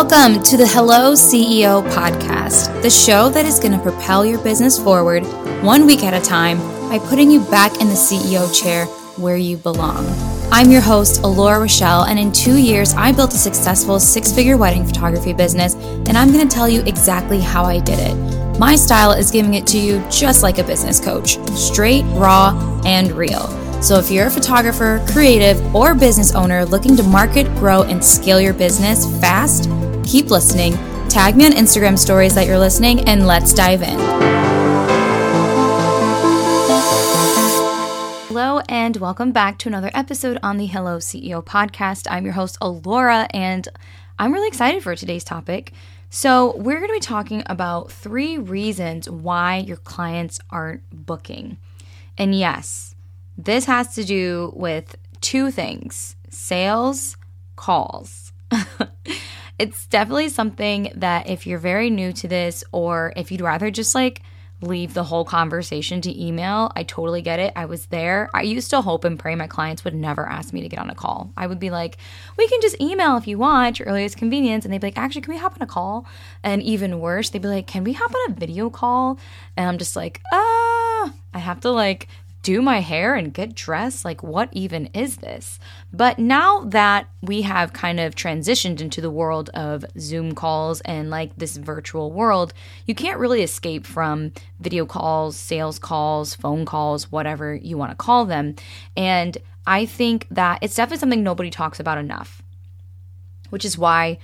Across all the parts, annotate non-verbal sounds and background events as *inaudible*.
Welcome to the Hello CEO podcast, the show that is going to propel your business forward one week at a time by putting you back in the CEO chair where you belong. I'm your host, Alora Rochelle, and in two years, I built a successful six figure wedding photography business, and I'm going to tell you exactly how I did it. My style is giving it to you just like a business coach straight, raw, and real. So if you're a photographer, creative, or business owner looking to market, grow, and scale your business fast, keep listening. Tag me on Instagram stories that you're listening, and let's dive in. Hello, and welcome back to another episode on the Hello CEO podcast. I'm your host, Alora, and I'm really excited for today's topic. So, we're going to be talking about three reasons why your clients aren't booking. And yes, this has to do with two things sales calls. *laughs* it's definitely something that if you're very new to this, or if you'd rather just like leave the whole conversation to email, I totally get it. I was there. I used to hope and pray my clients would never ask me to get on a call. I would be like, we can just email if you want, your earliest convenience. And they'd be like, actually, can we hop on a call? And even worse, they'd be like, can we hop on a video call? And I'm just like, ah, I have to like do my hair and get dressed? Like, what even is this? But now that we have kind of transitioned into the world of Zoom calls and like this virtual world, you can't really escape from video calls, sales calls, phone calls, whatever you want to call them. And I think that it's definitely something nobody talks about enough, which is why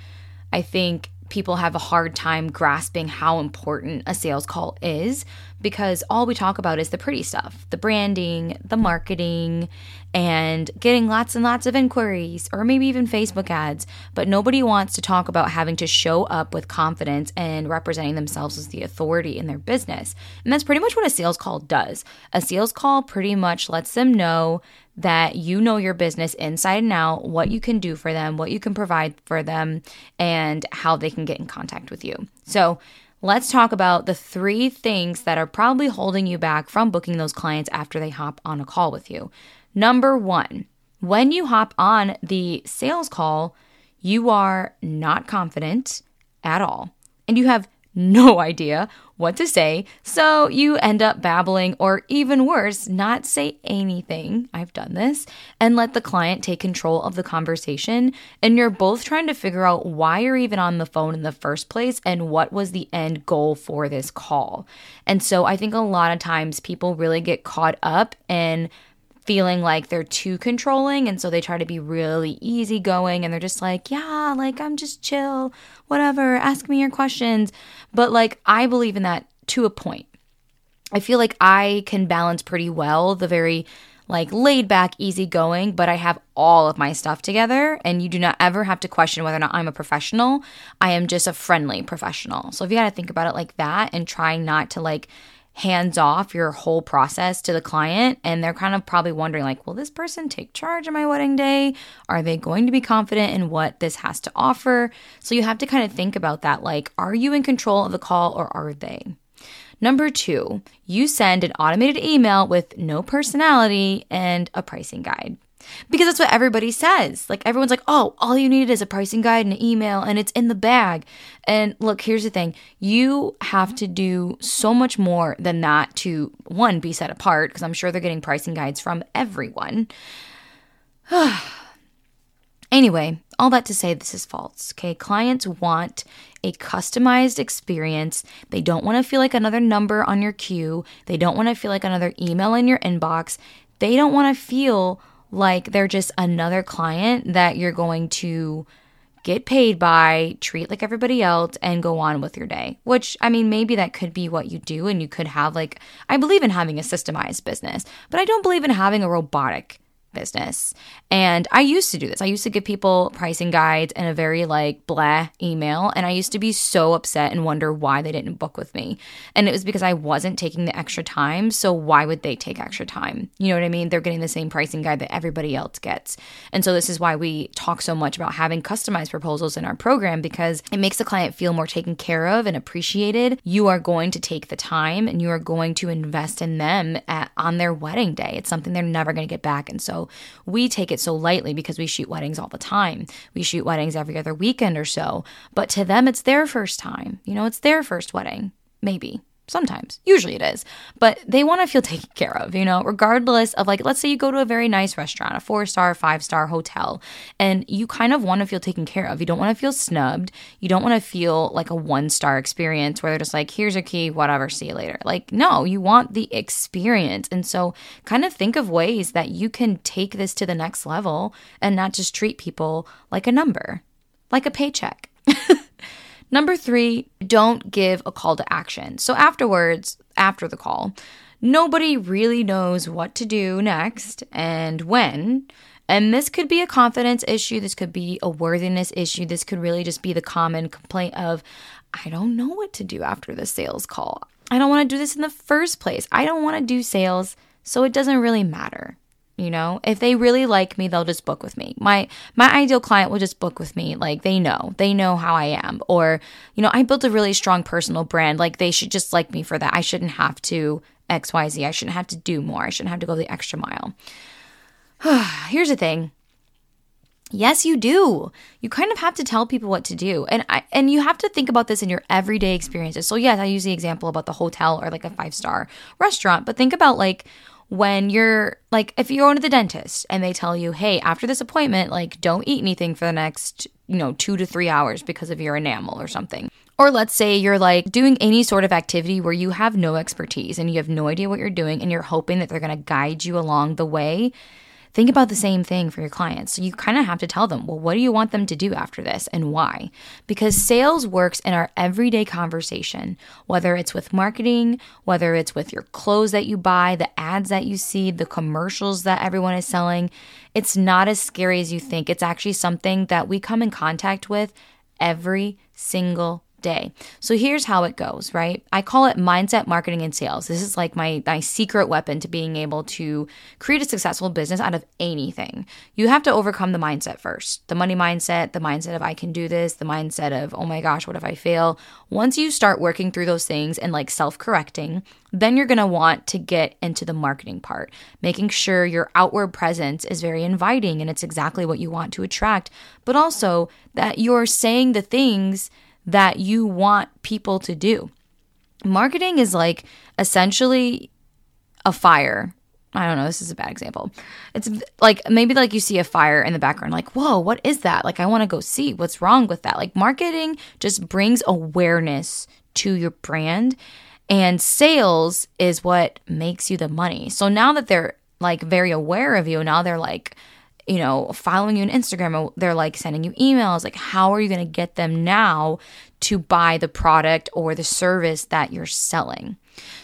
I think people have a hard time grasping how important a sales call is because all we talk about is the pretty stuff the branding, the marketing, and getting lots and lots of inquiries or maybe even Facebook ads. But nobody wants to talk about having to show up with confidence and representing themselves as the authority in their business. And that's pretty much what a sales call does. A sales call pretty much lets them know that you know your business inside and out, what you can do for them, what you can provide for them, and how they can get in contact with you. So, let's talk about the three things that are probably holding you back from booking those clients after they hop on a call with you. Number one, when you hop on the sales call, you are not confident at all, and you have no *laughs* idea what to say, so you end up babbling, or even worse, not say anything. I've done this, and let the client take control of the conversation. And you're both trying to figure out why you're even on the phone in the first place and what was the end goal for this call. And so I think a lot of times people really get caught up in feeling like they're too controlling and so they try to be really easygoing and they're just like, "Yeah, like I'm just chill, whatever, ask me your questions." But like I believe in that to a point. I feel like I can balance pretty well the very like laid back, easygoing, but I have all of my stuff together and you do not ever have to question whether or not I'm a professional. I am just a friendly professional. So if you got to think about it like that and try not to like hands off your whole process to the client and they're kind of probably wondering like will this person take charge of my wedding day? Are they going to be confident in what this has to offer? So you have to kind of think about that like are you in control of the call or are they? Number two, you send an automated email with no personality and a pricing guide because that's what everybody says. Like everyone's like, "Oh, all you need is a pricing guide and an email and it's in the bag." And look, here's the thing. You have to do so much more than that to one be set apart because I'm sure they're getting pricing guides from everyone. *sighs* anyway, all that to say this is false. Okay? Clients want a customized experience. They don't want to feel like another number on your queue. They don't want to feel like another email in your inbox. They don't want to feel like they're just another client that you're going to get paid by, treat like everybody else, and go on with your day. Which, I mean, maybe that could be what you do, and you could have like, I believe in having a systemized business, but I don't believe in having a robotic business. And I used to do this. I used to give people pricing guides in a very like blah email. And I used to be so upset and wonder why they didn't book with me. And it was because I wasn't taking the extra time. So why would they take extra time? You know what I mean? They're getting the same pricing guide that everybody else gets. And so this is why we talk so much about having customized proposals in our program because it makes the client feel more taken care of and appreciated. You are going to take the time and you are going to invest in them at, on their wedding day. It's something they're never going to get back. And so We take it so lightly because we shoot weddings all the time. We shoot weddings every other weekend or so. But to them, it's their first time. You know, it's their first wedding, maybe. Sometimes, usually it is, but they want to feel *laughs* taken care of, you know, regardless of like, let's say you go to a very nice restaurant, a four star, five star hotel, and you kind of want to feel taken care of. You don't want to feel snubbed. You don't want to feel like a one star experience where they're just like, here's your key, whatever, see you later. Like, no, you want the experience. And so, kind of think of ways that you can take this to the next level and not just treat people like a number, like a paycheck. *laughs* Number three, don't give a call to action. So, afterwards, after the call, nobody really knows what to do next and when. And this could be a confidence issue. This could be a worthiness issue. This could really just be the common complaint of, I don't know what to do after the sales call. I don't want to do this in the first place. I don't want to do sales, so it doesn't really matter. You know, if they really like me, they'll just book with me. My my ideal client will just book with me. Like they know. They know how I am. Or, you know, I built a really strong personal brand. Like they should just like me for that. I shouldn't have to XYZ. I shouldn't have to do more. I shouldn't have to go the extra mile. *sighs* Here's the thing. Yes, you do. You kind of have to tell people what to do. And I and you have to think about this in your everyday experiences. So yes, I use the example about the hotel or like a five-star restaurant, but think about like when you're like if you're going to the dentist and they tell you hey after this appointment like don't eat anything for the next you know two to three hours because of your enamel or something. Or let's say you're like doing any sort of activity where you have no expertise and you have no idea what you're doing and you're hoping that they're going to guide you along the way Think about the same thing for your clients. So you kind of have to tell them, well, what do you want them to do after this and why? Because sales works in our everyday conversation, whether it's with marketing, whether it's with your clothes that you buy, the ads that you see, the commercials that everyone is selling. It's not as scary as you think. It's actually something that we come in contact with every single day. So here's how it goes, right? I call it mindset marketing and sales. This is like my my secret weapon to being able to create a successful business out of anything. You have to overcome the mindset first. The money mindset, the mindset of I can do this, the mindset of oh my gosh, what if I fail? Once you start working through those things and like self-correcting, then you're going to want to get into the marketing part, making sure your outward presence is very inviting and it's exactly what you want to attract, but also that you're saying the things that you want people to do. Marketing is like essentially a fire. I don't know, this is a bad example. It's like maybe like you see a fire in the background, like, whoa, what is that? Like, I want to go see what's wrong with that. Like, marketing just brings awareness to your brand, and sales is what makes you the money. So now that they're like very aware of you, now they're like, you know, following you on Instagram, they're like sending you emails. Like, how are you going to get them now to buy the product or the service that you're selling?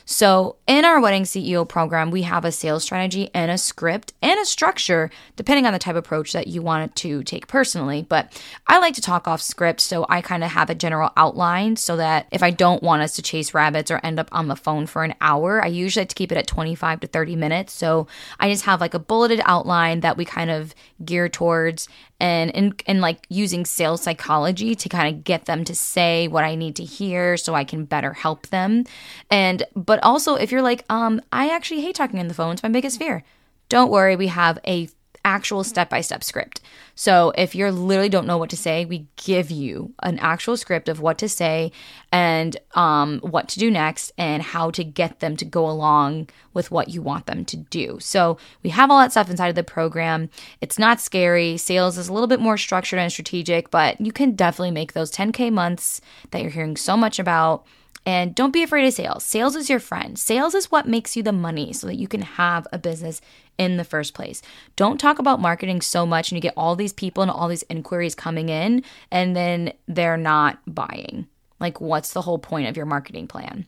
So, in our Wedding CEO program, we have a sales strategy and a script and a structure, depending on the type of approach that you want to take personally. But I like to talk off script, so I kind of have a general outline so that if I don't want us to chase rabbits or end up on the phone for an hour, I usually like to keep it at 25 to 30 minutes. So, I just have like a bulleted outline that we kind of gear towards and and, and like using sales psychology to kind of get them to say what I need to hear so I can better help them. And but also if you're like, um, I actually hate talking on the phone, it's my biggest fear. Don't worry, we have a actual step by step script. So if you literally don't know what to say, we give you an actual script of what to say and um, what to do next and how to get them to go along with what you want them to do. So we have all that stuff inside of the program. It's not scary. Sales is a little bit more structured and strategic, but you can definitely make those 10K months that you're hearing so much about and don't be afraid of sales. Sales is your friend. Sales is what makes you the money so that you can have a business in the first place. Don't talk about marketing so much and you get all these people and all these inquiries coming in and then they're not buying. Like, what's the whole point of your marketing plan?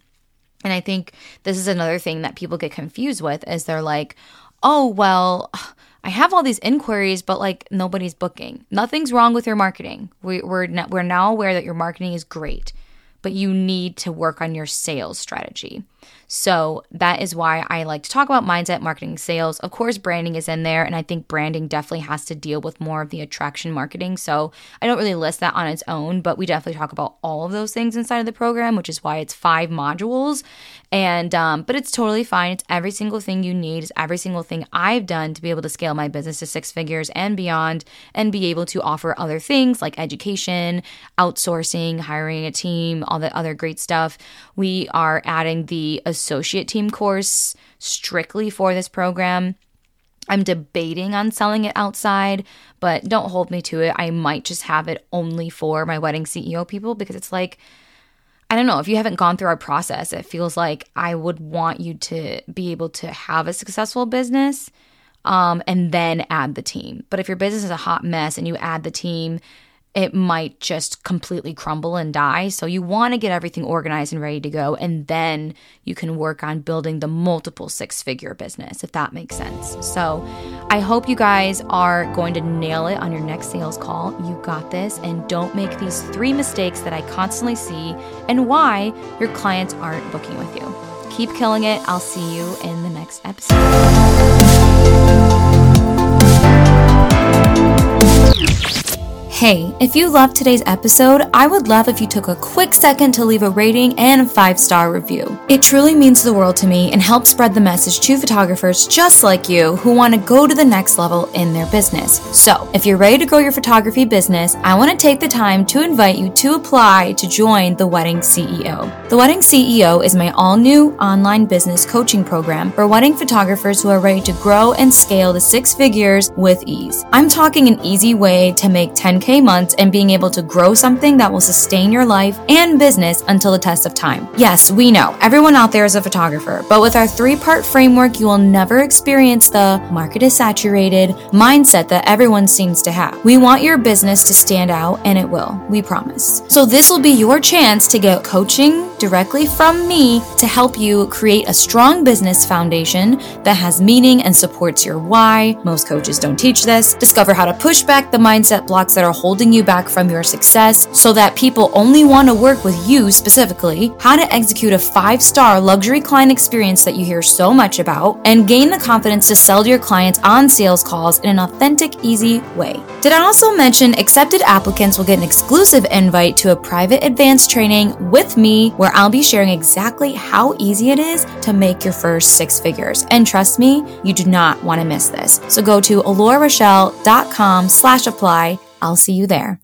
And I think this is another thing that people get confused with is they're like, oh, well, I have all these inquiries, but like nobody's booking. Nothing's wrong with your marketing. We, we're, we're now aware that your marketing is great but you need to work on your sales strategy. So that is why I like to talk about mindset, marketing, sales. Of course, branding is in there. And I think branding definitely has to deal with more of the attraction marketing. So I don't really list that on its own, but we definitely talk about all of those things inside of the program, which is why it's five modules. And, um, but it's totally fine. It's every single thing you need. It's every single thing I've done to be able to scale my business to six figures and beyond and be able to offer other things like education, outsourcing, hiring a team, all that other great stuff. We are adding the associate team course strictly for this program. I'm debating on selling it outside, but don't hold me to it. I might just have it only for my wedding CEO people because it's like, I don't know, if you haven't gone through our process, it feels like I would want you to be able to have a successful business um, and then add the team. But if your business is a hot mess and you add the team, it might just completely crumble and die. So you want to get everything organized and ready to go. And then you can work on building the multiple six figure business, if that makes sense. So I hope you guys are going to nail it on your next sales call. You got this. And don't make these three mistakes that I constantly see and why your clients aren't booking with you. Keep killing it. I'll see you in the next episode. Hey, if you loved today's episode, I would love if you took a quick second to leave a rating and a five star review. It truly means the world to me and helps spread the message to photographers just like you who want to go to the next level in their business. So, if you're ready to grow your photography business, I want to take the time to invite you to apply to join the Wedding CEO. The Wedding CEO is my all new online business coaching program for wedding photographers who are ready to grow and scale to six figures with ease. I'm talking an easy way to make 10K months and being able to grow something that will sustain your life and business until the test of time. Yes, we know everyone out there is a photographer, but with our three part framework, you will never experience the market is saturated mindset that everyone seems to have. We want your business to stand out, and it will, we promise. So, this will be your chance to get coaching directly from me to help you create a strong business foundation that has meaning and supports your why. Most coaches don't teach this. Discover how to push back the mindset blocks that are holding you back from your success so that people only want to work with you specifically, how to execute a five star luxury client experience that you hear so much about, and gain the confidence to sell to your clients on sales calls in an authentic, easy way. Did I also mention accepted applicants will get an exclusive invite to a private advanced training with me where I'll be sharing exactly how easy it is to make your first six figures. And trust me, you do not want to miss this. So go to alorarochelle.com slash apply I'll see you there.